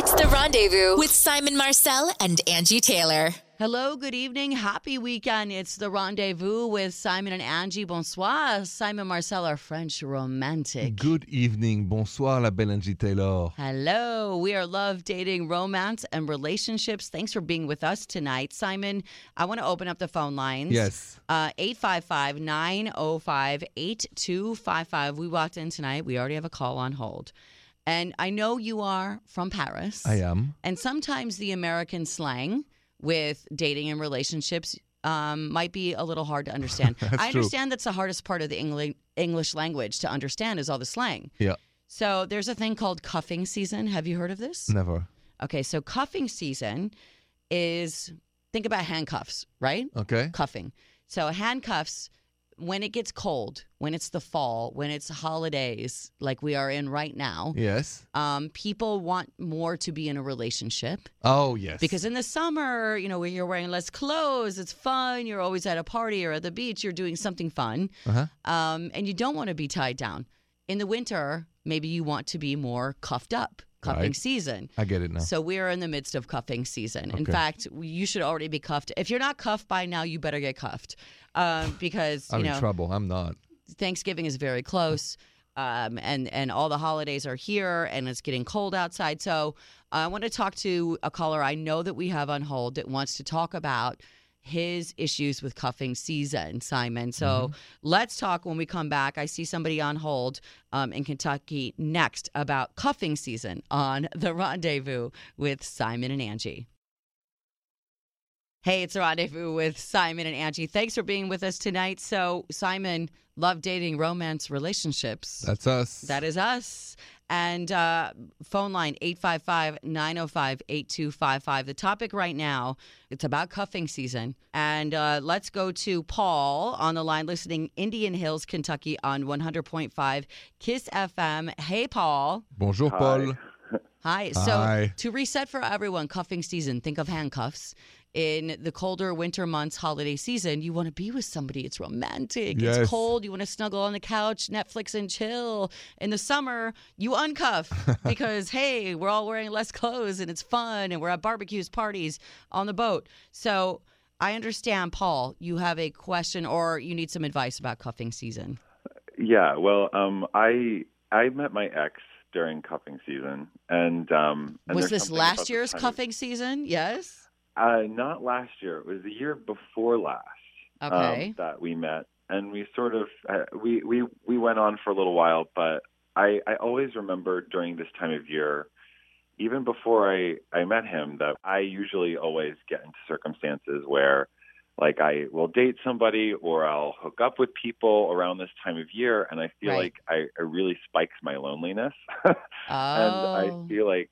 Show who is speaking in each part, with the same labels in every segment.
Speaker 1: It's the rendezvous with Simon Marcel and Angi Taylor.
Speaker 2: Hello, good evening, happy weekend. It's the rendezvous with Simon and Angi. Bonsoir. Simon Marcel, our French romantic.
Speaker 3: Good evening. Bonsoir, la belle Angi Taylor.
Speaker 2: Hello, we are love, dating, romance, and relationships. Thanks for being with us tonight. Simon, I want to open up the phone lines.
Speaker 3: Yes.
Speaker 2: Uh, 855 905 8255. We walked in tonight. We already have a call on hold. And I know you are from Paris.
Speaker 3: I am.
Speaker 2: And sometimes the American slang with dating and relationships um, might be a little hard to understand. I
Speaker 3: true.
Speaker 2: understand that's the hardest part of the Engli- English language to understand is all the slang.
Speaker 3: Yeah.
Speaker 2: So there's a thing called cuffing season. Have you heard of this?
Speaker 3: Never.
Speaker 2: Okay, so cuffing season is think about handcuffs, right?
Speaker 3: Okay.
Speaker 2: Cuffing. So handcuffs when it gets cold, when it's the fall, when it's holidays like we are in right now,
Speaker 3: Yes.
Speaker 2: um, people want more to be in a relationship.
Speaker 3: Oh, yes.
Speaker 2: Because in the summer, you know, when you're wearing less clothes, it's fun. You're always at a party or at the beach. You're doing something fun,
Speaker 3: Uh-huh.
Speaker 2: um, and you don't want to be tied down. In the winter, maybe you want to be more cuffed up. Cuffing
Speaker 3: Right.
Speaker 2: season.
Speaker 3: I get it now.
Speaker 2: So we are in the midst of cuffing season. In fact, you should already be cuffed. If you're not cuffed by now, you better get cuffed, um, because
Speaker 3: I'm
Speaker 2: you
Speaker 3: in trouble. I'm not.
Speaker 2: Thanksgiving is very close, um, and and all the holidays are here, and it's getting cold outside. So I want to talk to a caller I know that we have on hold that wants to talk about his issues with cuffing season, Simon. So let's talk when we come back. I see somebody on hold um, in Kentucky next about cuffing season on the Rendezvous with Simon and Angi. Hey, it's a rendezvous with Simon and Angi. Thanks for being with us tonight. So, Simon, love dating, romance, relationships.
Speaker 3: That's us.
Speaker 2: That is us. And uh, phone line 855 905 8255. The topic right now, it's about cuffing season. And uh, let's go to Paul on the line listening Indian Hills, Kentucky on 100.5 Kiss FM. Hey, Paul.
Speaker 3: Bonjour, Paul.
Speaker 2: Hi. So
Speaker 3: Hi.
Speaker 2: to reset for everyone, cuffing season, think of handcuffs. In the colder winter months, holiday season, you want to be with somebody. It's romantic.
Speaker 3: Yes.
Speaker 2: It's cold. You want to snuggle on the couch, Netflix and chill. In the summer, you uncuff because, hey, we're all wearing less clothes and it's fun and we're at barbecues, parties on the boat. So I understand, Paul, you have a question or you need some advice about cuffing season.
Speaker 4: Yeah, well, um, I I met my ex during cuffing season, and um, and
Speaker 2: Was this last year's cuffing season? Yes.
Speaker 4: Uh, not last year. It was the year before last. um, that we met, and we sort of uh, we we we went on for a little while, but I I always remember during this time of year. Even before I, I met him, that I usually always get into circumstances where like I will date somebody or I'll hook up with people around this time of year and I feel
Speaker 2: Right.
Speaker 4: like I it really spikes my loneliness.
Speaker 2: Oh.
Speaker 4: and I feel like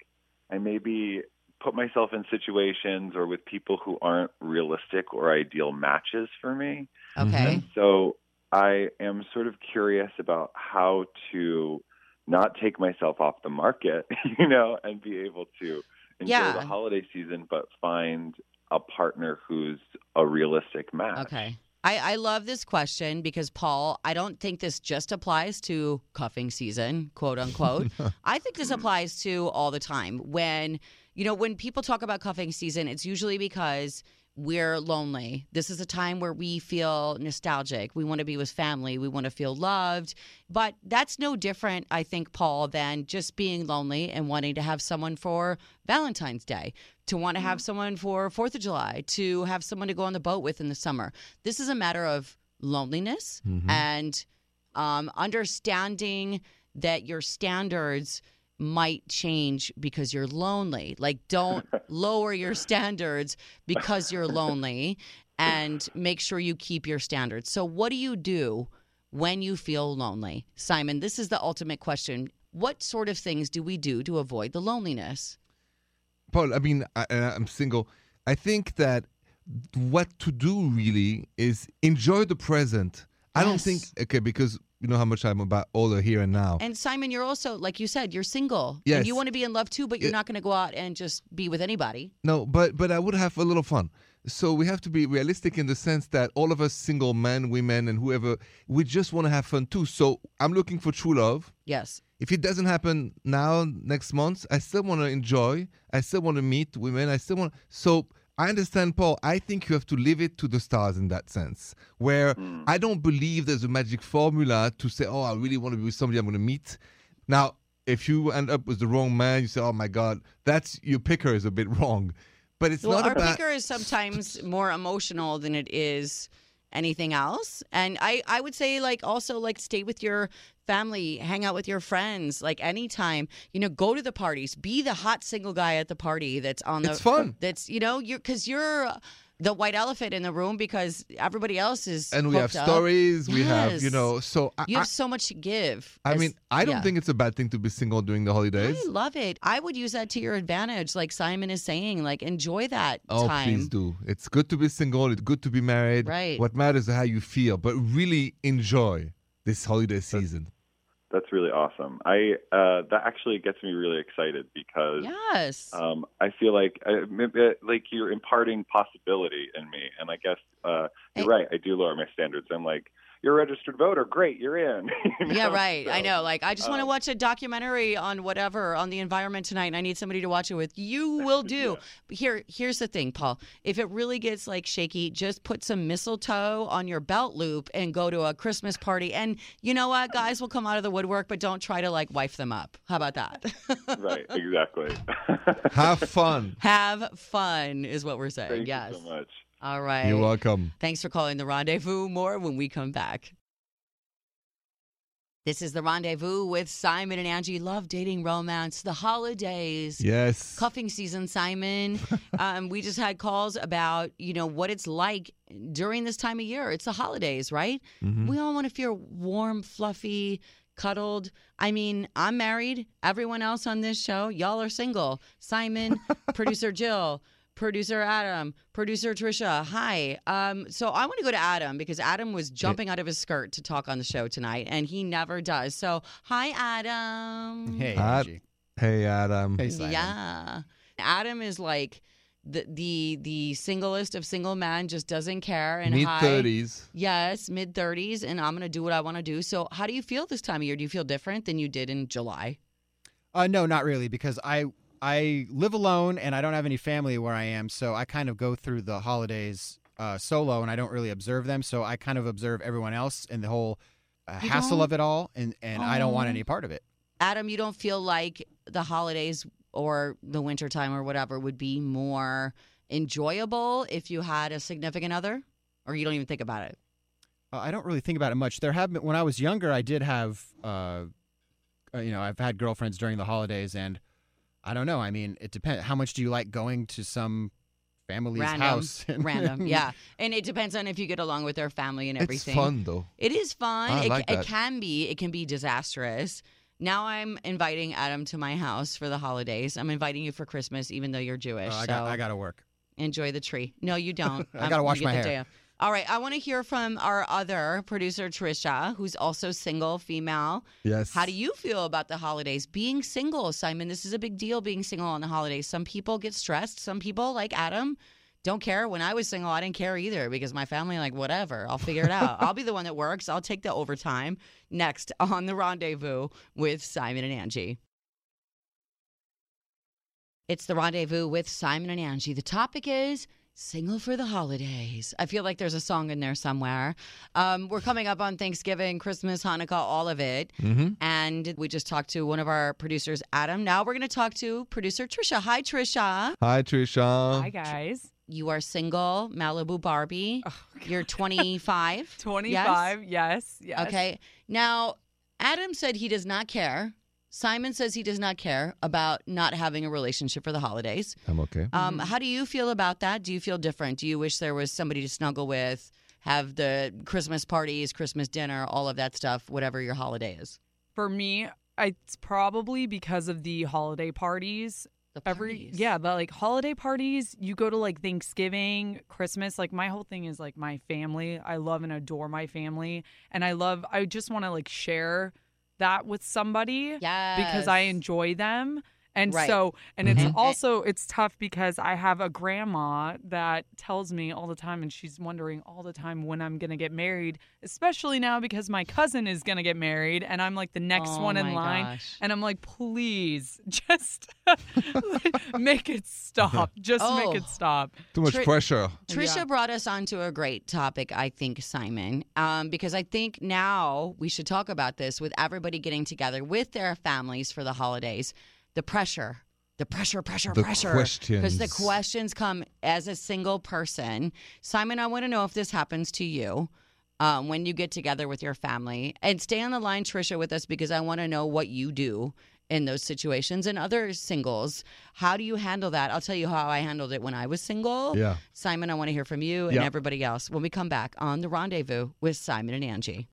Speaker 4: I maybe put myself in situations or with people who aren't realistic or ideal matches for me.
Speaker 2: Okay. Mm-hmm.
Speaker 4: So I am sort of curious about how to not take myself off the market, you know, and be able to enjoy
Speaker 2: Yeah.
Speaker 4: the holiday season, but find a partner who's a realistic match.
Speaker 2: Okay. I, I love this question because, Paul, I don't think this just applies to cuffing season, quote unquote. I think this applies to all the time. When, you know, when people talk about cuffing season, it's usually because we're lonely. This is a time where we feel nostalgic. We want to be with family. We want to feel loved. But that's no different, I think, Paul, than just being lonely and wanting to have someone for Valentine's Day, to want to have someone for Fourth of July, to have someone to go on the boat with in the summer. This is a matter of loneliness and um, understanding that your standards might change because you're lonely. Like, don't lower your standards because you're lonely and make sure you keep your standards. So, what do you do when you feel lonely? Simon, this is the ultimate question. What sort of things do we do to avoid the loneliness?
Speaker 3: Paul, I mean, I, I'm single. I think that what to do really is enjoy the present. I don't think okay because you know how much I'm about all the here and now.
Speaker 2: And Simon, you're also, like you said, you're single. And
Speaker 3: Yes.
Speaker 2: you want to be in love too, but you're not going to go out and just be with anybody.
Speaker 3: No, but but I would have a little fun. So we have to be realistic in the sense that all of us single men, women, and whoever, we just want to have fun too. So I'm looking for true love.
Speaker 2: Yes.
Speaker 3: if it doesn't happen now, next month, I still want to enjoy. I still want to meet women. I still want. So I understand, Paul. I think you have to leave it to the stars in that sense, where
Speaker 4: Mm.
Speaker 3: I don't believe there's a magic formula to say, oh, I really want to be with somebody I'm going to meet. Now, if you end up with the wrong man, you say, oh my God, that's your picker is a bit wrong. But it's
Speaker 2: well,
Speaker 3: not
Speaker 2: our
Speaker 3: about.
Speaker 2: picker is sometimes more emotional than it is anything else. And I, I would say like also like stay with your family, hang out with your friends, like anytime, you know, go to the parties, be the hot single guy at the party that's on the
Speaker 3: It's fun.
Speaker 2: That's you know, you're cuz you're the white elephant in the room because everybody else is
Speaker 3: and we have
Speaker 2: up.
Speaker 3: stories. We have, you know. So I,
Speaker 2: You
Speaker 3: I,
Speaker 2: have so much to give.
Speaker 3: I
Speaker 2: as-
Speaker 3: mean, I don't
Speaker 2: yeah.
Speaker 3: think it's a bad thing to be single during the holidays.
Speaker 2: I love it. I would use that to your advantage, like Simon is saying. Like enjoy that
Speaker 3: Oh,
Speaker 2: time.
Speaker 3: please do. It's good to be single. It's good to be married.
Speaker 2: Right.
Speaker 3: What matters is how you feel, but really enjoy this holiday season.
Speaker 4: That's really awesome. I uh, that actually gets me really excited because
Speaker 2: Yes.
Speaker 4: um, I feel like uh, maybe, like you're imparting possibility in me, and I guess uh, you're
Speaker 2: Hey.
Speaker 4: right. I do lower my standards. I'm like, you're a registered voter. Great, you're in. You
Speaker 2: yeah,
Speaker 4: know?
Speaker 2: right. I know. Like, I just want to
Speaker 4: um,
Speaker 2: watch a documentary on whatever on the environment tonight, and I need somebody to watch it with. You will do. But Here, here's the thing, Paul. If it really gets like shaky, just put some mistletoe on your belt loop and go to a Christmas party. And you know what? Guys will come out of the woodwork, but don't try to like wife them up. How about that?
Speaker 4: right, exactly.
Speaker 3: Have fun.
Speaker 2: Have fun is what we're saying.
Speaker 4: Thank
Speaker 2: yes.
Speaker 4: you so much.
Speaker 2: All right.
Speaker 3: You're welcome.
Speaker 2: Thanks for calling the rendezvous. More when we come back. This is the rendezvous with Simon and Angi. Love dating, romance, the holidays.
Speaker 3: Yes.
Speaker 2: Cuffing season, Simon. um, we just had calls about, you know, what it's like during this time of year. It's the holidays, right?
Speaker 3: Mhm.
Speaker 2: We all want to feel warm, fluffy, cuddled. I mean, I'm married. Everyone else on this show, y'all are single. Simon, producer Jill, producer Adam, producer Trisha. Hi. Um, so I want to go to Adam because Adam was jumping out of his skirt to talk on the show tonight, and he never does. So hi, Adam.
Speaker 5: Hey,
Speaker 3: Uh,
Speaker 5: Angi.
Speaker 3: Hey, Adam.
Speaker 5: Hey, Simon.
Speaker 2: Yeah. Adam is like the the the singlest of single men, just doesn't care and
Speaker 3: Mid 30s.
Speaker 2: Yes, mid 30s, and I'm going to do what I want to do. So, how do you feel this time of year? Do you feel different than you did in July?
Speaker 5: Uh, no, not really, because I I live alone and I don't have any family where I am, so I kind of go through the holidays uh, solo, and I don't really observe them. So I kind of observe everyone else and the whole uh, hassle of it all, and and I don't want any part of it.
Speaker 2: Adam, you don't feel like the holidays or the wintertime or whatever would be more enjoyable if you had a significant other? Or you don't even think about it?
Speaker 5: Uh, I don't really think about it much. There have been when I was younger, I did have, uh, uh, you know, I've had girlfriends during the holidays, and I don't know. I mean, it depends. How much do you like going to some family's
Speaker 2: Random.
Speaker 5: house?
Speaker 2: Random. Yeah. And it depends on if you get along with their family and everything.
Speaker 3: It's fun, though.
Speaker 2: It is fun.
Speaker 3: I
Speaker 2: it,
Speaker 3: like
Speaker 2: it can be. It can be disastrous. Now I'm inviting Adam to my house for the holidays. I'm inviting you for Christmas, even though you're Jewish.
Speaker 5: Oh, I
Speaker 2: so
Speaker 5: got I got to work.
Speaker 2: enjoy the tree. No, you don't.
Speaker 5: I
Speaker 2: Um,
Speaker 5: gotta
Speaker 2: you
Speaker 5: wash
Speaker 2: get
Speaker 5: my
Speaker 2: the
Speaker 5: hair.
Speaker 2: All right. I want to hear from our other producer, Trisha, who's also single, female.
Speaker 3: Yes.
Speaker 2: How do you feel about the holidays? Being single, Simon, this is a big deal being single on the holidays. Some people get stressed. Some people, like Adam, don't care. When I was single, I didn't care either because my family, like, whatever, I'll figure it out. I'll be the one that works. I'll take the overtime. Next on the rendezvous with Simon and Angi. It's the rendezvous with Simon and Angi. The topic is single for the holidays. I feel like there's a song in there somewhere. Um, we're coming up on Thanksgiving, Christmas, Hanukkah, all of it.
Speaker 3: Mm-hmm.
Speaker 2: And we just talked to one of our producers, Adam. Now we're going to talk to producer Trisha. Hi, Trisha.
Speaker 3: Hi, Trisha.
Speaker 6: Hi guys.
Speaker 2: You are single, Malibu Barbie.
Speaker 6: Oh,
Speaker 2: You're 25.
Speaker 6: 25. Yes. Yes.
Speaker 2: Okay. Now, Adam said he does not care. Simon says he does not care about not having a relationship for the holidays.
Speaker 3: I'm okay.
Speaker 2: Um, How do you feel about that? Do you feel different? Do you wish there was somebody to snuggle with, have the Christmas parties, Christmas dinner, all of that stuff, whatever your holiday is?
Speaker 6: For me, it's probably because of the holiday parties.
Speaker 2: The
Speaker 6: Every
Speaker 2: parties.
Speaker 6: yeah, the like holiday parties. You go to like Thanksgiving, Christmas. Like my whole thing is like my family. I love and adore my family, and I love. I just want to like share that with somebody
Speaker 2: Yes.
Speaker 6: because I enjoy them. And
Speaker 2: Right.
Speaker 6: so, and it's
Speaker 2: Mhm.
Speaker 6: also it's tough because I have a grandma that tells me all the time, and she's wondering all the time when I'm gonna get married, especially now because my cousin is gonna get married, and I'm like the next
Speaker 2: Oh
Speaker 6: one in line,
Speaker 2: gosh.
Speaker 6: and I'm like, please, just make it stop, just
Speaker 2: Oh.
Speaker 6: make it stop.
Speaker 3: Too much
Speaker 2: Tri-
Speaker 3: pressure.
Speaker 2: Trisha
Speaker 6: Yeah.
Speaker 2: brought us onto a great topic, I think, Simon, um, because I think now we should talk about this with everybody getting together with their families for the holidays. The pressure, the pressure, pressure,
Speaker 3: The
Speaker 2: pressure. Because the
Speaker 3: questions.
Speaker 2: come as a single person. Simon, I want to know if this happens to you. Um, when you get together with your family and stay on the line trisha with us because i want to know what you do in those situations and other singles how do you handle that i'll tell you how i handled it when i was single
Speaker 3: Yeah.
Speaker 2: Simon, I want to hear from you and
Speaker 3: Yeah.
Speaker 2: everybody else when we come back on The Rendezvous with Simon and Angi.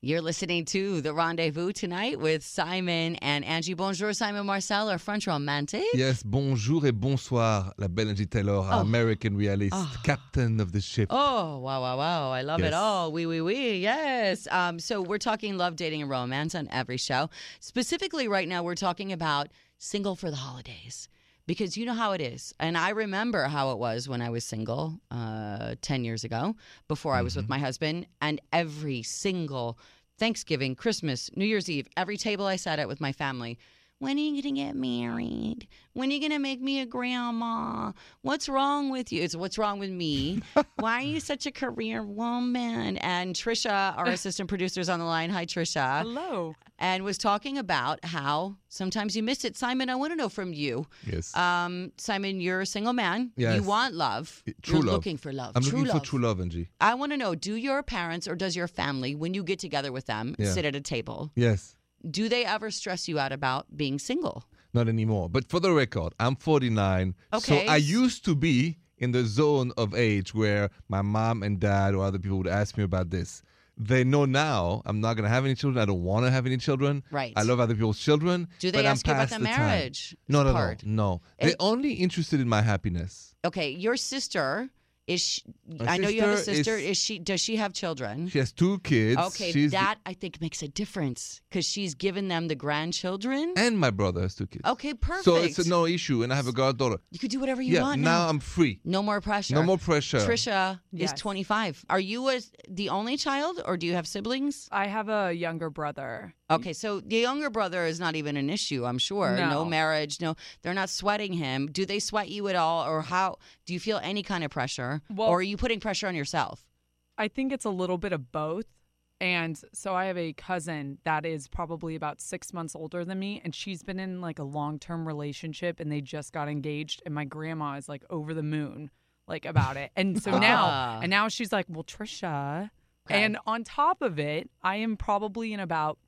Speaker 2: You're listening to The Rendezvous tonight with Simon and Angi. Bonjour, Simon Marcel, our French romantic.
Speaker 3: Yes, bonjour et bonsoir, la belle Angi Taylor,
Speaker 2: Oh.
Speaker 3: American realist,
Speaker 2: Oh.
Speaker 3: captain of the ship.
Speaker 2: Oh, wow, wow, wow. I love it all. Oui, oui, oui. Yes. Um, so we're talking love, dating, and romance on every show. Specifically, right now, we're talking about single for the holidays. Because you know how it is. And I remember how it was when I was single uh, 10 years ago, before I was with my husband. And every single Thanksgiving, Christmas, New Year's Eve, every table I sat at with my family, when are you going to get married? When are you going to make me a grandma? What's wrong with you? It's what's wrong with me. Why are you such a career woman? And Trisha, our assistant producer, is on the line. Hi, Trisha.
Speaker 6: Hello.
Speaker 2: And was talking about how sometimes you miss it. Simon, I want to know from you.
Speaker 3: Yes.
Speaker 2: Um, Simon, you're a single man.
Speaker 3: Yes.
Speaker 2: You want love.
Speaker 3: True
Speaker 2: you're
Speaker 3: love.
Speaker 2: looking for love.
Speaker 3: I'm
Speaker 2: true
Speaker 3: looking
Speaker 2: love.
Speaker 3: for true love, Angi.
Speaker 2: I want to know do your parents or does your family, when you get together with them,
Speaker 3: Yeah.
Speaker 2: sit at a table,
Speaker 3: Yes.
Speaker 2: Do they ever stress you out about being single?
Speaker 3: Not anymore. But for the record, I'm 49.
Speaker 2: Okay.
Speaker 3: So I used to be in the zone of age where my mom and dad or other people would ask me about this. They know now I'm not going to have any children. I don't want to have any children.
Speaker 2: Right.
Speaker 3: I love other people's children.
Speaker 2: Do they
Speaker 3: but I'm
Speaker 2: ask you about the
Speaker 3: the time.
Speaker 2: marriage
Speaker 3: No, no,
Speaker 2: part?
Speaker 3: no, no. They're only interested in my happiness.
Speaker 2: Okay, your sister is. She,
Speaker 3: My
Speaker 2: I know you have a
Speaker 3: sister
Speaker 2: sister.
Speaker 3: is-
Speaker 2: Is, she? Does she have children?
Speaker 3: She has two kids.
Speaker 2: Okay,
Speaker 3: She's
Speaker 2: that I think makes a difference because she's given them the grandchildren.
Speaker 3: and my brother has two kids.
Speaker 2: Okay, perfect.
Speaker 3: So it's a no issue, and I have a goddaughter.
Speaker 2: You could do whatever you
Speaker 3: yeah,
Speaker 2: want
Speaker 3: now
Speaker 2: now.
Speaker 3: I'm free.
Speaker 2: no more pressure.
Speaker 3: No more pressure.
Speaker 2: Trisha is 25. Are you a, the only child, or do you have siblings?
Speaker 6: I have a younger brother.
Speaker 2: Okay, so the younger brother is not even an issue. I'm sure.
Speaker 6: No.
Speaker 2: marriage. No, they're not sweating him. Do they sweat you at all, or how? Do you feel any kind of pressure,
Speaker 6: Well-
Speaker 2: or are you putting pressure on yourself?
Speaker 6: I think it's a little bit of both. And so I have a cousin that is probably about six months older than me, and she's been in like a long term relationship and they just got engaged. And my grandma is like over the moon, like about it. And so
Speaker 2: Ah.
Speaker 6: now, and now she's like, well, Trisha.
Speaker 2: Okay.
Speaker 6: And on top of it, I am probably in about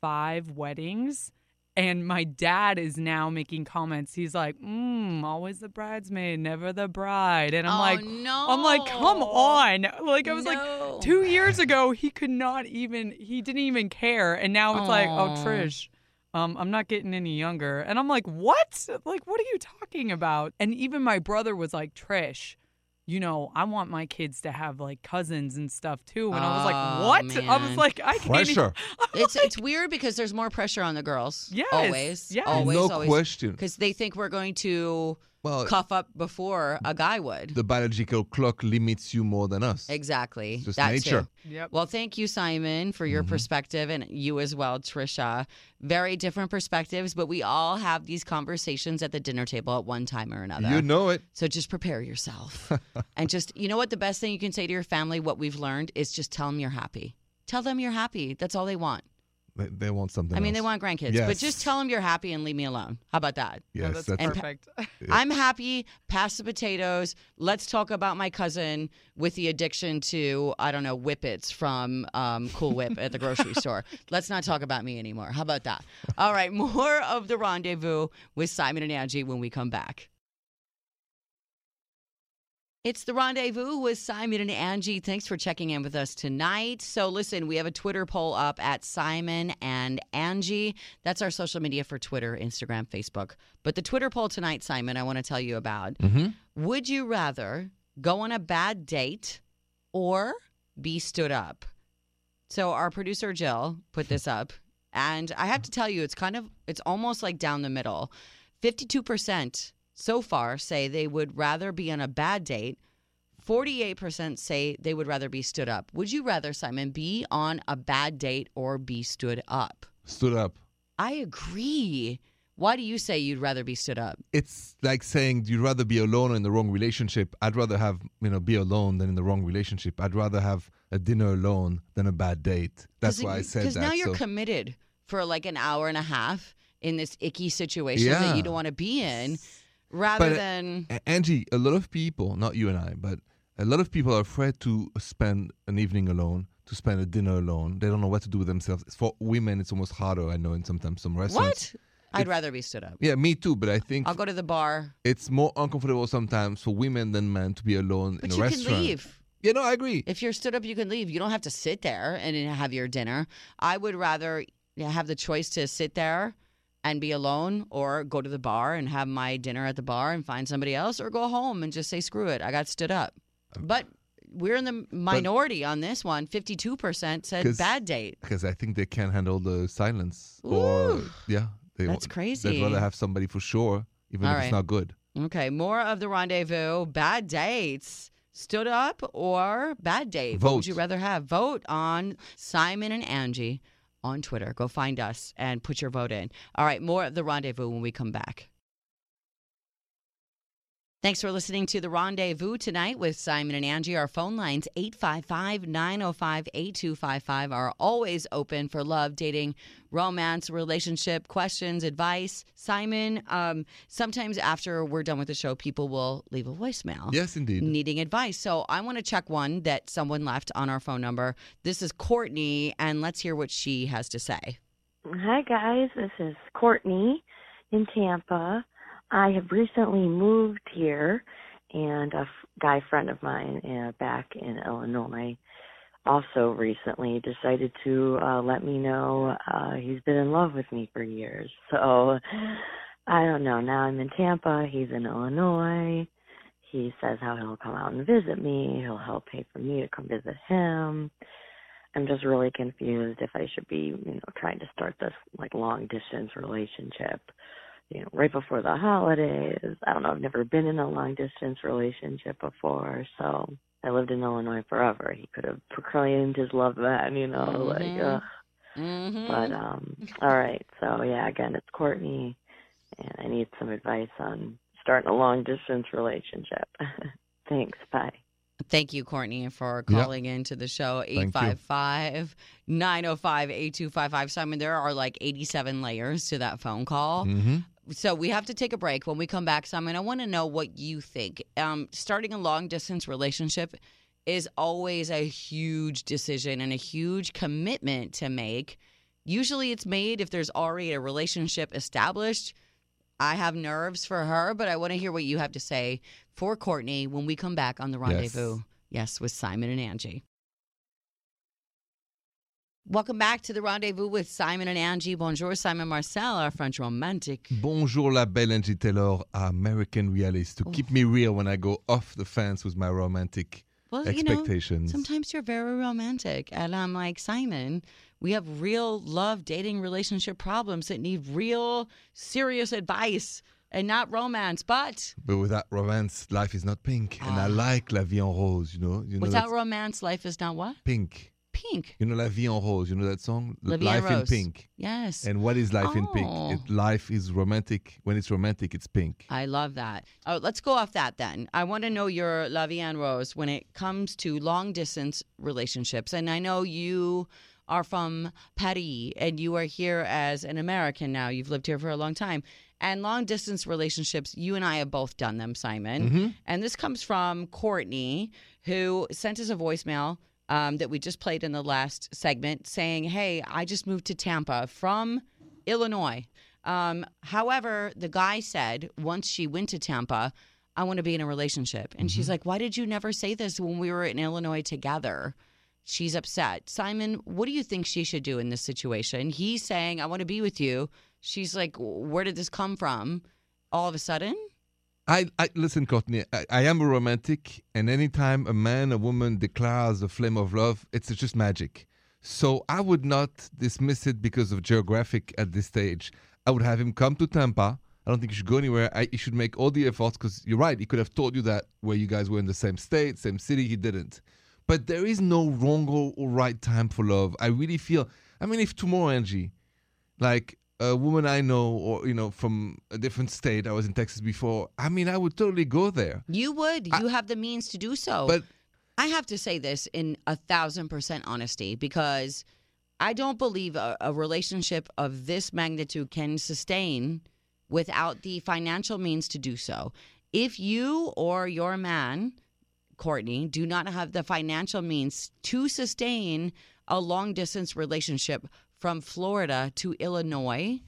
Speaker 6: five weddings. And my dad is now making comments. He's like, mm, always the bridesmaid, never the bride. And I'm
Speaker 2: oh,
Speaker 6: like,
Speaker 2: no.
Speaker 6: I'm like, come on. Like I was like, two years ago he could not even he didn't even care and now it's like oh trish um i'm not getting any younger and i'm like what like what are you talking about and even my brother was like trish you know i want my kids to have like cousins and stuff too and i was
Speaker 2: Oh,
Speaker 6: like what i was like i can't even-
Speaker 3: Pressure.
Speaker 2: it's it's weird because there's more pressure on the girls.
Speaker 6: Yes,
Speaker 2: always.
Speaker 6: yes.
Speaker 2: Always.
Speaker 3: no
Speaker 2: always.
Speaker 3: question.
Speaker 2: Because they think we're going to
Speaker 3: Well,
Speaker 2: cuff up before a guy would.
Speaker 3: the biological clock limits you more than us.
Speaker 2: exactly.
Speaker 3: It's just
Speaker 2: that
Speaker 3: nature.
Speaker 2: Too.
Speaker 6: yep
Speaker 2: Well, thank you, Simon, for your mm-hmm. perspective, and you as well, Trisha. Very different perspectives, but we all have these conversations at the dinner table at one time or another.
Speaker 3: You know it.
Speaker 2: So just prepare yourself. and just, you know what? The best thing you can say to your family, what we've learned, is just tell them you're happy. Tell them you're happy. That's all they want.
Speaker 3: They, they want something.
Speaker 2: I mean, they want grandkids, but just tell them you're happy and leave me alone. How about that?
Speaker 6: No,
Speaker 3: Yes,
Speaker 6: that's,
Speaker 3: that's,
Speaker 2: And-
Speaker 6: perfect
Speaker 2: I'm happy. Pass the potatoes. Let's talk about my cousin with the addiction to I don't know whippets from um, Cool Whip at the grocery store. Let's not talk about me anymore. How about that? All right, more of the rendezvous with Simon and Angi when we come back. It's the rendezvous with Simon and Angi. Thanks for checking in with us tonight. So, listen, we have a Twitter poll up at Simon and Angi. That's our social media for Twitter, Instagram, Facebook. But the Twitter poll tonight, Simon, I want to tell you about.
Speaker 3: Mhm.
Speaker 2: Would you rather go on a bad date or be stood up? So, our producer Jill put this up And I have to tell you, it's kind of, it's almost like down the middle. 52% so far say they would rather be on a bad date. 48% say they would rather be stood up. Would you rather, Simon, be on a bad date or be stood up?
Speaker 3: Stood up.
Speaker 2: I agree. Why do you say you'd rather be stood up?
Speaker 3: It's like saying you'd rather be alone or in the wrong relationship. I'd rather have you know be alone than in the wrong relationship. I'd rather have a dinner alone than a bad date. That's why I said that.
Speaker 2: Because now you're
Speaker 3: so-
Speaker 2: committed for like an hour and a half in this icky situation that you don't want to be in, rather
Speaker 3: But, uh,
Speaker 2: than
Speaker 3: Angi, a lot of people, not you and I, but a lot of people are afraid to spend an evening alone, to spend a dinner alone. They don't know what to do with themselves. For women, it's almost harder. I know in sometimes some restaurants.
Speaker 2: what? I'd
Speaker 3: It's-
Speaker 2: rather be stood up.
Speaker 3: Yeah, me too. But I think
Speaker 2: I'll go to the bar,
Speaker 3: it's more uncomfortable sometimes for women than men to be alone
Speaker 2: but
Speaker 3: in a
Speaker 2: you
Speaker 3: restaurant.
Speaker 2: can leave.
Speaker 3: Yeah, no, I agree.
Speaker 2: If you're stood up, you can leave. You don't have to sit there and have your dinner. I would rather have the choice to sit there and be alone or go to the bar and have my dinner at the bar and find somebody else or go home and just say, screw it, I got stood up. But we're in the minority on this one. 52% said bad date.
Speaker 3: because I think they can't handle the silence. Or
Speaker 2: Ooh.
Speaker 3: yeah, they
Speaker 2: That's crazy.
Speaker 3: They'd rather have somebody for sure, even
Speaker 2: All
Speaker 3: if
Speaker 2: right.
Speaker 3: it's not good.
Speaker 2: Okay, more of the rendezvous. Bad dates. Stood up or bad date? What would you rather have? Vote on Simon and Angi on Twitter. Go find us and put your vote in. All right, more of the rendezvous when we come back. Thanks for listening to the rendezvous tonight with Simon and Angi. Our phone lines 855 905 8255 are always open for love, dating, romance, relationship questions, advice. Simon, um, sometimes after we're done with the show, people will leave a voicemail
Speaker 3: Yes, indeed.
Speaker 2: needing advice. So I want to check one that someone left on our phone number. This is Courtney, and let's hear what she has to say.
Speaker 7: Hi, guys. This is Courtney in Tampa. I have recently moved here, and a f- guy friend of mine uh, back in Illinois also recently decided to uh, let me know uh, he's been in love with me for years. So I don't know. Now I'm in Tampa. He's in Illinois. He says how he'll come out and visit me. He'll help pay for me to come visit him. I'm just really confused if I should be, you know, trying to start this like long distance relationship, you know, right before the holidays. I don't know, I've never been in a long distance relationship before, so I lived in Illinois forever. He could have proclaimed his love then, you know, like
Speaker 2: Mhm.
Speaker 7: uh
Speaker 2: Mm-hmm.
Speaker 7: but um all right. So yeah, again it's Courtney and I need some advice on starting a long distance relationship. Thanks, bye.
Speaker 2: Thank you, Courtney, for
Speaker 3: Yeah.
Speaker 2: calling into the show.
Speaker 3: you.
Speaker 2: 855 905 8255. Simon, there are like 87 layers to that phone call.
Speaker 3: hmm
Speaker 2: So we have to take a break. When we come back, Simon, I want to know what you think. Um, starting a long distance relationship is always a huge decision and a huge commitment to make. Usually it's made if there's already a relationship established. I have nerves for her, but I want to hear what you have to say for Courtney when we come back on the rendezvous. Yes, with Simon and Angi. Welcome back to the rendezvous with Simon and Angi. Bonjour, Simon Marcel, our French romantic.
Speaker 3: Bonjour, la belle Angi Taylor, American realist, to keep me real when I go off the fence with my romantic
Speaker 2: Well, you know,
Speaker 3: expectations.
Speaker 2: sometimes you're very romantic. And I'm like, Simon, we have real love, dating, relationship problems that need real, serious advice and not romance. But
Speaker 3: but without romance, life is not pink. And I
Speaker 2: Ah.
Speaker 3: like La Vie en Rose, you know? you know
Speaker 2: without romance, life is not what?
Speaker 3: pink.
Speaker 2: Pink.
Speaker 3: You know La Vie en Rose, you know that song?
Speaker 2: La
Speaker 3: life in pink.
Speaker 2: Yes.
Speaker 3: And what is life in pink?
Speaker 2: Oh.
Speaker 3: It, life is romantic. When it's romantic, it's pink.
Speaker 2: I love that. Oh, let's go off that then. I want to know your La Vie en Rose when it comes to long distance relationships. And I know you are from Paris and you are here as an American now. You've lived here for a long time. And long distance relationships, you and I have both done them, Simon.
Speaker 3: Mhm.
Speaker 2: And this comes from Courtney, who sent us a voicemail um, that we just played in the last segment saying, Hey, I just moved to Tampa from Illinois. Um, however, the guy said once she went to Tampa, I want to be in a relationship. And she's like, Why did you never say this when we were in Illinois together? She's upset. Simon, what do you think she should do in this situation? He's saying, I want to be with you. She's like, Where did this come from? All of a sudden?
Speaker 3: I, I listen, Courtney. I, I am a romantic, and anytime a man, a woman declares a flame of love, it's just magic. So I would not dismiss it because of geographic at this stage. I would have him come to Tampa. I don't think you should go anywhere. I, he should make all the efforts because you're right. He could have told you that where you guys were in the same state, same city. He didn't. But there is no wrong or right time for love. I really feel. I mean, if tomorrow, Angi, like a woman I know, or you know, from a different state, I was in Texas before. I mean, I would totally go there.
Speaker 2: You would.
Speaker 3: I-
Speaker 2: You have the means to do so.
Speaker 3: But
Speaker 2: I have to say this in a thousand percent honesty because I don't believe a, a relationship of this magnitude can sustain without the financial means to do so. If you or your man, Courtney, do not have the financial means to sustain a long distance relationship from Florida to Illinois,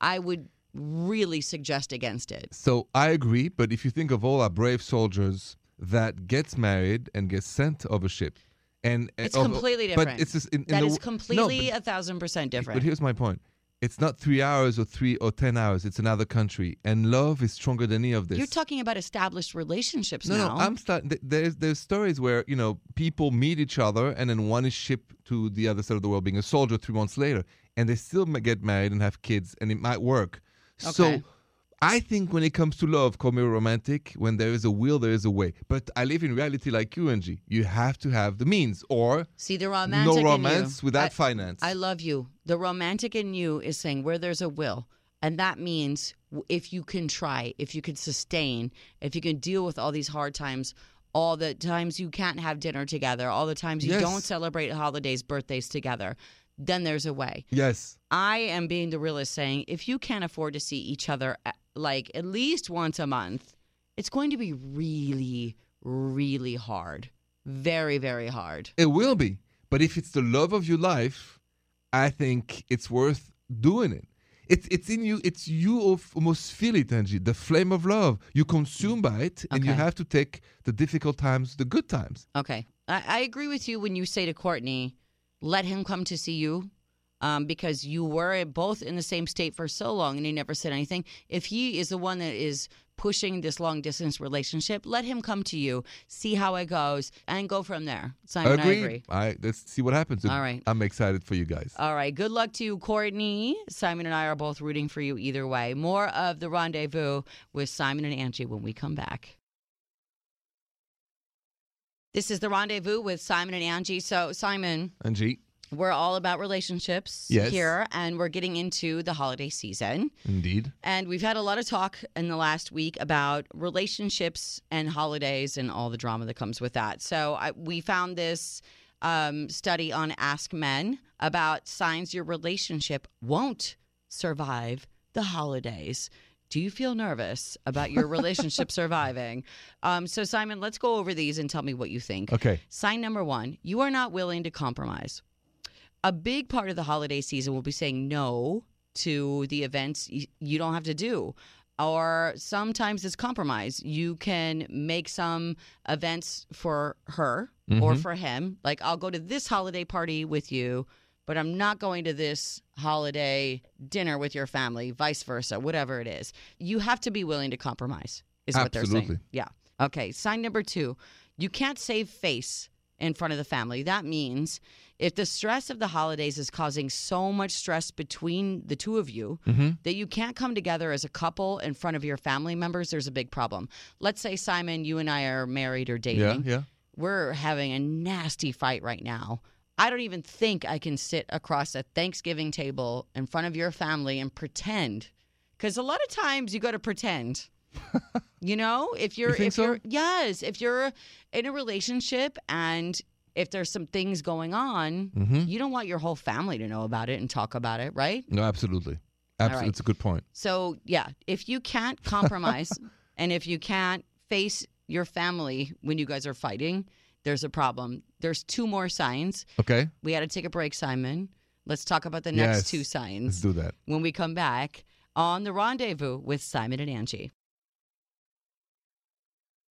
Speaker 2: I would really suggest against it.
Speaker 3: So I agree, but if you think of all our brave soldiers that gets married and gets sent of a ship, and
Speaker 2: It's
Speaker 3: of-
Speaker 2: completely
Speaker 3: But
Speaker 2: different.
Speaker 3: it's just in, in
Speaker 2: That
Speaker 3: the,
Speaker 2: is
Speaker 3: w- no,
Speaker 2: completely
Speaker 3: but-
Speaker 2: a thousand percent different.
Speaker 3: But here's my point: it's not three hours or three or ten hours. It's another country, and love is stronger than any of this.
Speaker 2: You're talking about established relationships
Speaker 3: no,
Speaker 2: now.
Speaker 3: no, I'm starting. There's there's stories where you know people meet each other, and then one is shipped to the other side of the world, being a soldier. Three months later, and they still get married and have kids, and it might work.
Speaker 2: Okay.
Speaker 3: So. I think when it comes to love, call me romantic. When there is a will, there is a way. But I live in reality like you, Angi. You have to have the means, or
Speaker 2: See the romantic
Speaker 3: no
Speaker 2: in you.
Speaker 3: romance without
Speaker 2: I,
Speaker 3: finance.
Speaker 2: I love you. The romantic in you is saying where there's a will, and that means if you can try, if you can sustain, if you can deal with all these hard times, all the times you can't have dinner together, all the times you
Speaker 3: Yes.
Speaker 2: don't celebrate holidays, birthdays together, then there's a way.
Speaker 3: yes.
Speaker 2: I am being the realist saying if you can't afford to see each other like at least once a month, it's going to be really, really hard. Very, very hard.
Speaker 3: It will be. But if it's the love of your life, I think it's worth doing it. It's it's in you. It's you of almost feel it, Angi. The flame of love. You consume by it, and you have to take the difficult times, the good times.
Speaker 2: Okay. I, I agree with you when you say to Courtney, let him come to see you um, because you were both in the same state for so long and he never said anything. If he is the one that is pushing this long distance relationship, let him come to you, see how it goes, and go from there. Simon, I agree.
Speaker 3: I let's see what happens.
Speaker 2: All right.
Speaker 3: I'm excited for you guys.
Speaker 2: All right. Good luck to you, Courtney. Simon and I are both rooting for you either way. More of the rendezvous with Simon and Angi when we come back. This is the rendezvous with Simon and Angi. So, Simon,
Speaker 3: Angi,
Speaker 2: we're all about relationships
Speaker 3: Yes.
Speaker 2: here, and we're getting into the holiday season.
Speaker 3: indeed.
Speaker 2: And we've had a lot of talk in the last week about relationships and holidays and all the drama that comes with that. So I, we found this um, study on Ask Men about signs your relationship won't survive the holidays. Do you feel nervous about your relationship surviving? Um, so, Simon, let's go over these and tell me what you think.
Speaker 3: Okay.
Speaker 2: Sign number one you are not willing to compromise. A big part of the holiday season will be saying no to the events y- you don't have to do. Or sometimes it's compromise. You can make some events for her or
Speaker 3: Mhm.
Speaker 2: for him. Like, I'll go to this holiday party with you, but I'm not going to this holiday dinner with your family, vice versa, whatever it is. You have to be willing to compromise, is what they're saying. Yeah. Okay. Sign number two you can't save face in front of the family. That means if the stress of the holidays is causing so much stress between the two of you
Speaker 3: Mm-hmm.
Speaker 2: that you can't come together as a couple in front of your family members, there's a big problem. Let's say, Simon, you and I are married or dating
Speaker 3: Yeah. Yeah.
Speaker 2: we're having a nasty fight right now. I don't even think I can sit across a Thanksgiving table in front of your family and pretend. Because a lot of times you got to pretend. you know, if you're
Speaker 3: think
Speaker 2: if
Speaker 3: so?
Speaker 2: you're yes, if you're in a relationship and if there's some things going on,
Speaker 3: Mm-hmm.
Speaker 2: you don't want your whole family to know about it and talk about it, right?
Speaker 3: No, absolutely. Absolutely.
Speaker 2: right.
Speaker 3: It's a good point.
Speaker 2: So, yeah, if you can't compromise and if you can't face your family when you guys are fighting, there's a problem. There's two more signs.
Speaker 3: Okay.
Speaker 2: We got to take a break, Simon. Let's talk about the next
Speaker 3: Yes.
Speaker 2: two
Speaker 3: Let's
Speaker 2: signs
Speaker 3: do that.
Speaker 2: when we come back on the rendezvous with Simon and Angi.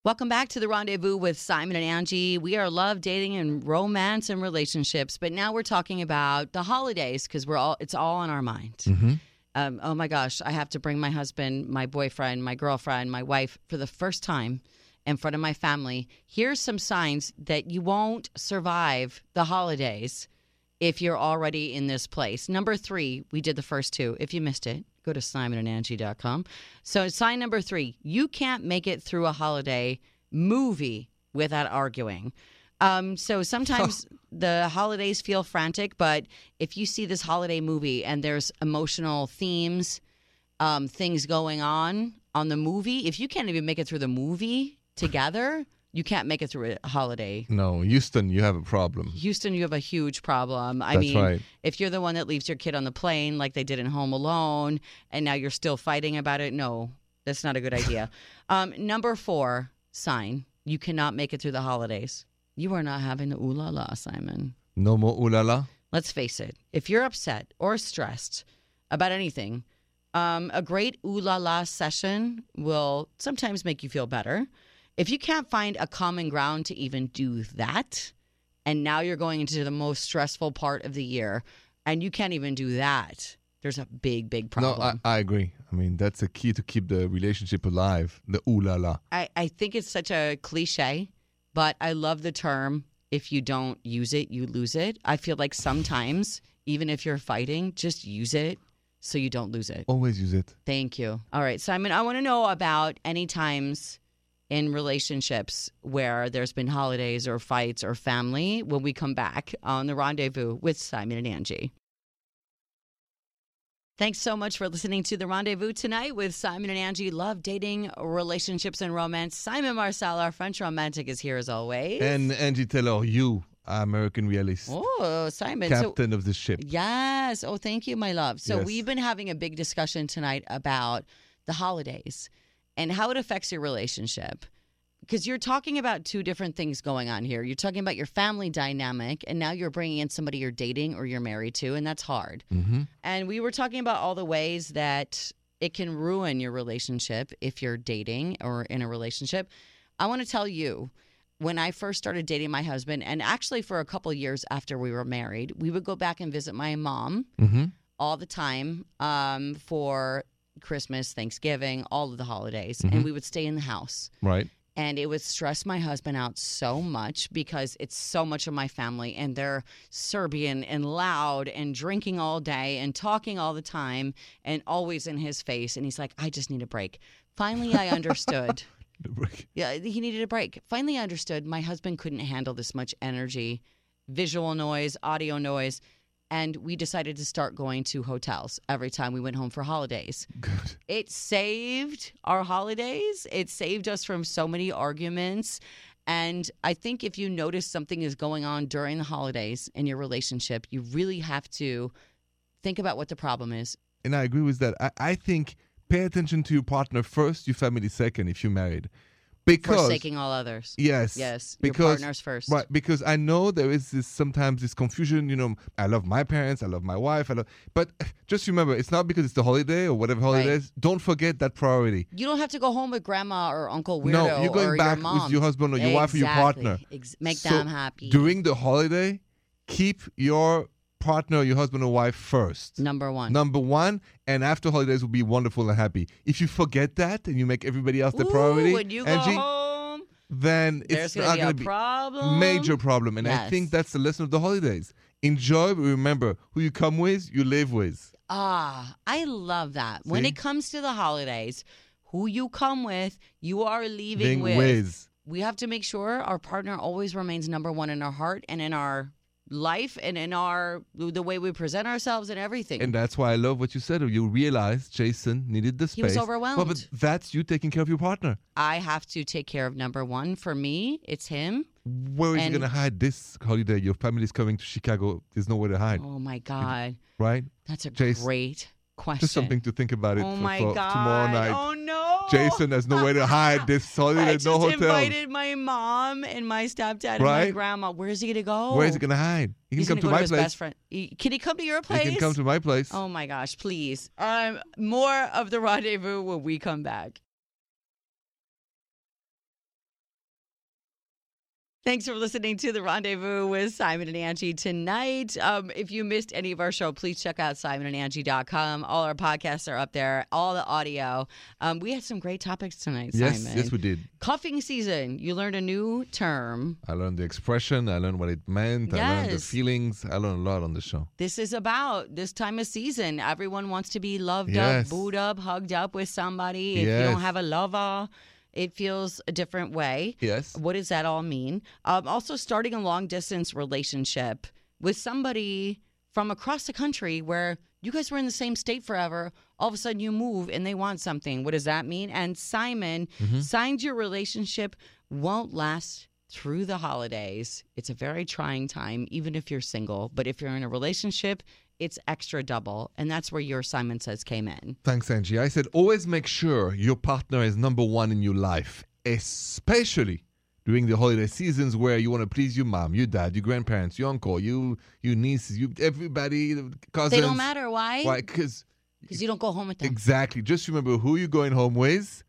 Speaker 2: Welcome back to the rendezvous with Simon and Angi. We are love, dating, and romance and relationships, but now we're talking about the holidays because we're all it's all on our mind
Speaker 3: Mm-hmm.
Speaker 2: um, oh my gosh, I have to bring my husband, my boyfriend, my girlfriend, my wife for the first time in front of my family. Here's some signs that you won't survive the holidays if you're already in this place. Number three, we did the first two. If you missed it, go to simonandangie.com. So, sign number three, you can't make it through a holiday movie without arguing. Um, so sometimes the holidays feel frantic, but if you see this holiday movie and there's emotional themes, um, things going on on the movie, if you can't even make it through the movie together, you can't make it through a holiday.
Speaker 3: No, Houston, you have a problem.
Speaker 2: Houston, you have a huge problem. I
Speaker 3: That's
Speaker 2: mean,
Speaker 3: right.
Speaker 2: if you're the one that leaves your kid on the plane like they did in Home Alone and now you're still fighting about it, no, that's not a good idea. um, number four, sign. You cannot make it through the holidays. You are not having the ooh la la, Simon.
Speaker 3: No more ooh la la.
Speaker 2: Let's face it. If you're upset or stressed about anything, um, a great ooh la la session will sometimes make you feel better. If you can't find a common ground to even do that, and now you're going into the most stressful part of the year, and you can't even do that, there's a big, big problem.
Speaker 3: No, I, I agree. I mean, that's a key to keep the relationship alive. The ooh la la.
Speaker 2: I, I think it's such a cliche, but I love the term if you don't use it, you lose it. I feel like sometimes, even if you're fighting, just use it so you don't lose it.
Speaker 3: Always use it.
Speaker 2: Thank you. All right, Simon, I want to know about any times in relationships where there's been holidays or fights or family when we come back on the rendezvous with Simon and Angi. Thanks so much for listening to the rendezvous tonight with Simon and Angi. Love dating, relationships, and romance. Simon Marcel, our French romantic, is here as always.
Speaker 3: And Angi Taylor, you, American realist,
Speaker 2: oh, Simon. So,
Speaker 3: captain of the ship.
Speaker 2: Yes. Oh, thank you, my love. So
Speaker 3: Yes.
Speaker 2: we've been having a big discussion tonight about the holidays and how it affects your relationship. Because you're talking about two different things going on here. You're talking about your family dynamic, and now you're bringing in somebody you're dating or you're married to, and that's hard.
Speaker 3: Mm-hmm.
Speaker 2: And we were talking about all the ways that it can ruin your relationship if you're dating or in a relationship. I want to tell you, when I first started dating my husband, and actually for a couple years after we were married, we would go back and visit my mom
Speaker 3: Mm-hmm.
Speaker 2: all the time um, for Christmas, Thanksgiving, all of the holidays,
Speaker 3: Mhm.
Speaker 2: and we would stay in the house.
Speaker 3: Right.
Speaker 2: And it would stress my husband out so much because it's so much of my family, and they're Serbian and loud and drinking all day and talking all the time and always in his face. And he's like, I just need a break. Finally, I understood. Yeah, he needed a break. Finally, I understood my husband couldn't handle this much energy, visual noise, audio noise. And we decided to start going to hotels every time we went home for holidays.
Speaker 3: Good.
Speaker 2: It saved our holidays. It saved us from so many arguments. And I think if you notice something is going on during the holidays in your relationship, you really have to think about what the problem is.
Speaker 3: And I agree with that. I, I think pay attention to your partner first, your family second if you're married. Because
Speaker 2: Forsaking all others.
Speaker 3: yes,
Speaker 2: Yes. Your
Speaker 3: because
Speaker 2: partners first.
Speaker 3: Right, because I know there is this sometimes this confusion. You know, I love my parents, I love my wife, I love, but just remember, it's not because it's the holiday or whatever holiday
Speaker 2: Right.
Speaker 3: is. Don't forget that priority.
Speaker 2: You don't have to go home with grandma or uncle weirdo
Speaker 3: no, you're going
Speaker 2: or
Speaker 3: back
Speaker 2: your
Speaker 3: with your husband or your wife or your partner.
Speaker 2: Ex- make
Speaker 3: So,
Speaker 2: them happy.
Speaker 3: During the holiday, keep your partner, your husband or wife first.
Speaker 2: Number one.
Speaker 3: Number one, and after holidays will be wonderful and happy. If you forget that and you make everybody else the
Speaker 2: Ooh,
Speaker 3: priority,
Speaker 2: when you go home,
Speaker 3: then
Speaker 2: there's
Speaker 3: it's
Speaker 2: gonna be
Speaker 3: going
Speaker 2: a
Speaker 3: to be
Speaker 2: problem.
Speaker 3: major problem. And I think that's the lesson of the holidays. Enjoy, but remember who you come with, you live with.
Speaker 2: Ah, I love that. When it comes to the holidays, who you come with, you are leaving
Speaker 3: Being
Speaker 2: with.
Speaker 3: with.
Speaker 2: We have to make sure our partner always remains number one in our heart and in our life and in our the way we present ourselves and everything.
Speaker 3: And that's why I love what you said. You realized Jason needed the space.
Speaker 2: He was overwhelmed.
Speaker 3: Well, but that's you taking care of your partner.
Speaker 2: I have to take care of number one. For me, it's him.
Speaker 3: Where is
Speaker 2: And-
Speaker 3: he going to hide this holiday? Your family's coming to Chicago. There's nowhere to hide,
Speaker 2: Oh my God.
Speaker 3: right?
Speaker 2: That's a
Speaker 3: Jason,
Speaker 2: great question.
Speaker 3: Just something to think about it
Speaker 2: Oh
Speaker 3: for,
Speaker 2: my
Speaker 3: for
Speaker 2: God.
Speaker 3: tomorrow night.
Speaker 2: Oh no.
Speaker 3: Jason has nowhere to hide this holiday.
Speaker 2: I just
Speaker 3: no hotel.
Speaker 2: invited my mom and my stepdad and my grandma. Where's he gonna go?
Speaker 3: Where is he going to hide? He can
Speaker 2: He's
Speaker 3: come
Speaker 2: gonna
Speaker 3: to
Speaker 2: go
Speaker 3: my
Speaker 2: to his
Speaker 3: place.
Speaker 2: best friend. He- Can he come to your place?
Speaker 3: He can come to my place.
Speaker 2: Oh my gosh, please. Um, more of the rendezvous when we come back. Thanks for listening to the Rendezvous with Simon and Angi tonight. Um, if you missed any of our show, please check out simonandangie.com. All our podcasts are up there, all the audio. Um, we had some great topics tonight,
Speaker 3: Yes,
Speaker 2: Simon.
Speaker 3: yes, we did.
Speaker 2: Cuffing season. You learned a new term.
Speaker 3: I learned the expression. I learned what it meant. I learned the feelings. I learned a lot on the show.
Speaker 2: This is about this time of season. Everyone wants to be loved
Speaker 3: Yes.
Speaker 2: up, booed up, hugged up with somebody. If you don't have a lover, it feels a different way.
Speaker 3: Yes.
Speaker 2: What does that all mean? Um, also, starting a long distance relationship with somebody from across the country where you guys were in the same state forever. All of a sudden, you move and they want something. What does that mean? And Simon, signs your relationship won't last through the holidays. It's a very trying time, even if you're single. But if you're in a relationship, it's extra double. And that's where your Simon Says came in.
Speaker 3: Thanks, Angi. I said always make sure your partner is number one in your life, especially during the holiday seasons where you want to please your mom, your dad, your grandparents, your uncle, you, your nieces, you everybody, cousins.
Speaker 2: They don't matter. Why?
Speaker 3: Why? Because
Speaker 2: Because you don't go home with them.
Speaker 3: exactly. Just remember who you're going home with.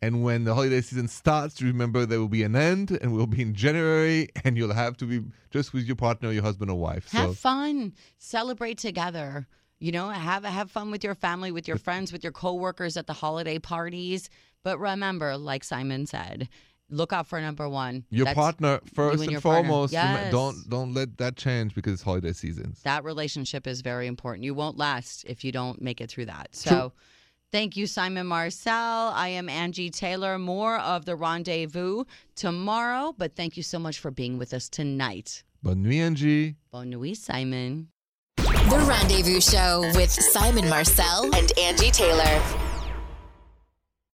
Speaker 3: And when the holiday season starts, remember there will be an end, and we'll be in January, and you'll have to be just with your partner, your husband or wife.
Speaker 2: Have
Speaker 3: so
Speaker 2: fun. Celebrate together. You know, have have fun with your family, with your friends, with your coworkers at the holiday parties. But remember, like Simon said, look out for number one.
Speaker 3: your
Speaker 2: That's
Speaker 3: partner first
Speaker 2: and
Speaker 3: and, foremost.
Speaker 2: Yes.
Speaker 3: Don't don't let that change because it's holiday seasons.
Speaker 2: That relationship is very important. You won't last if you don't make it through that. So. Thank you, Simon Marcel. I am Angi Taylor. More of the rendezvous tomorrow, but thank you so much for being with us tonight.
Speaker 3: Bonne nuit, Angi.
Speaker 2: Bonne nuit, Simon.
Speaker 1: The Rendezvous Show with Simon Marcel and Angi Taylor.